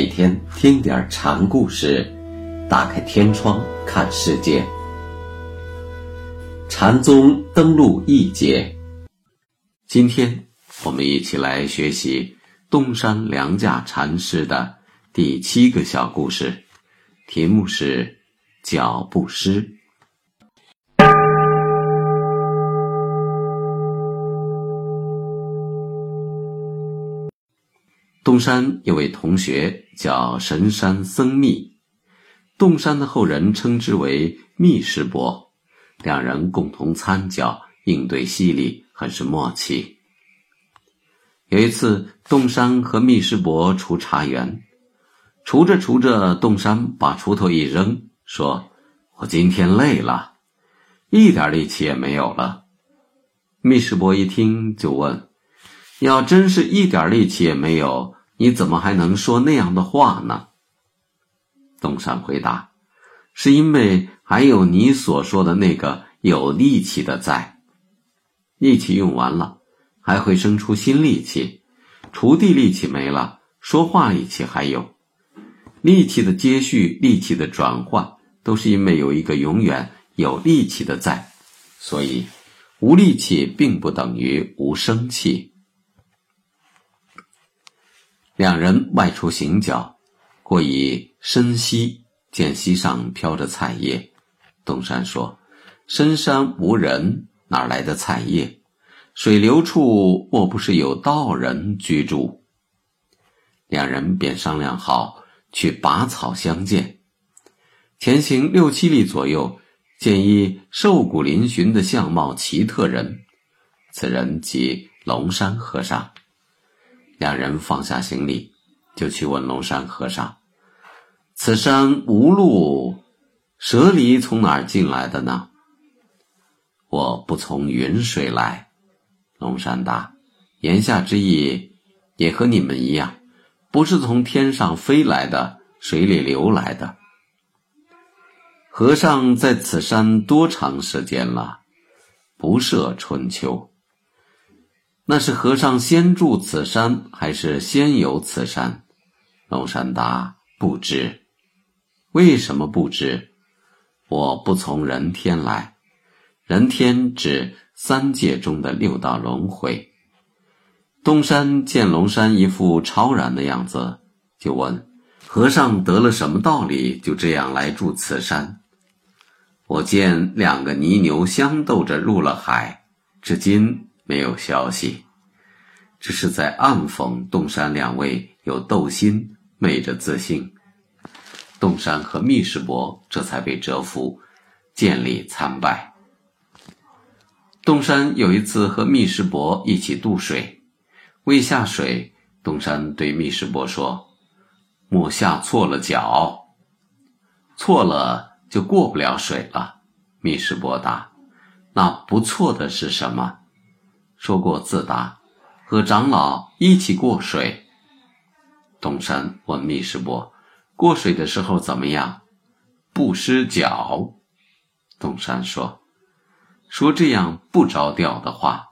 每天听点禅故事，打开天窗看世界。禅宗登陆一节，今天我们一起来学习东山良价禅师的第七个小故事，题目是“脚不湿”。洞山有位同学叫神山僧密，洞山的后人称之为密师伯，两人共同参教，应对犀利，很是默契。有一次，洞山和密师伯锄茶园，锄着锄着，洞山把锄头一扔，说：“我今天累了，一点力气也没有了。”密师伯一听就问。要真是一点力气也没有，你怎么还能说那样的话呢？东山回答：“是因为还有你所说的那个有力气的在，力气用完了，还会生出新力气；锄地力气没了，说话力气还有。力气的接续，力气的转换，都是因为有一个永远有力气的在，所以无力气并不等于无生气。”两人外出行脚，过一深溪，见溪上飘着菜叶。东山说：“深山无人，哪来的菜叶？水流处莫不是有道人居住？”两人便商量好去拔草相见。前行六七里左右，见一瘦骨嶙峋的相貌奇特人，此人即龙山和尚。两人放下行李，就去问龙山和尚：“此山无路，蛇离从哪儿进来的呢？”“我不从云水来。”龙山答。言下之意，也和你们一样，不是从天上飞来的，水里流来的。和尚在此山多长时间了？不涉春秋。那是和尚先住此山，还是先有此山？龙山答：不知。为什么不知？我不从人天来，人天指三界中的六道轮回。东山见龙山一副超然的样子，就问：和尚得了什么道理，就这样来住此山？我见两个泥牛相斗着入了海，至今。没有消息，只是在暗讽洞山两位有斗心，昧着自信。洞山和密师伯这才被折服，见礼参拜。洞山有一次和密师伯一起渡水，未下水，洞山对密师伯说：“莫下错了脚，错了就过不了水了。”密师伯答：“那不错的是什么？”说过自答，和长老一起过水。东山问密师伯：“过水的时候怎么样？不湿脚。”东山说：“说这样不着调的话，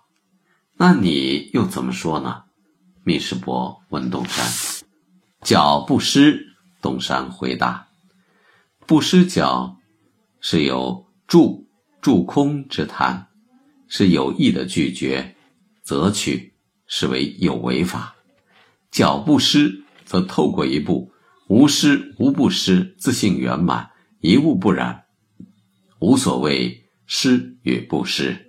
那你又怎么说呢？”密师伯问东山：“脚不湿。”东山回答：“不湿脚，是有住住空之谈，是有意的拒绝。”则取是为有为法，脚不湿则透过一步，无湿无不湿，自性圆满，一物不染，无所谓湿与不湿。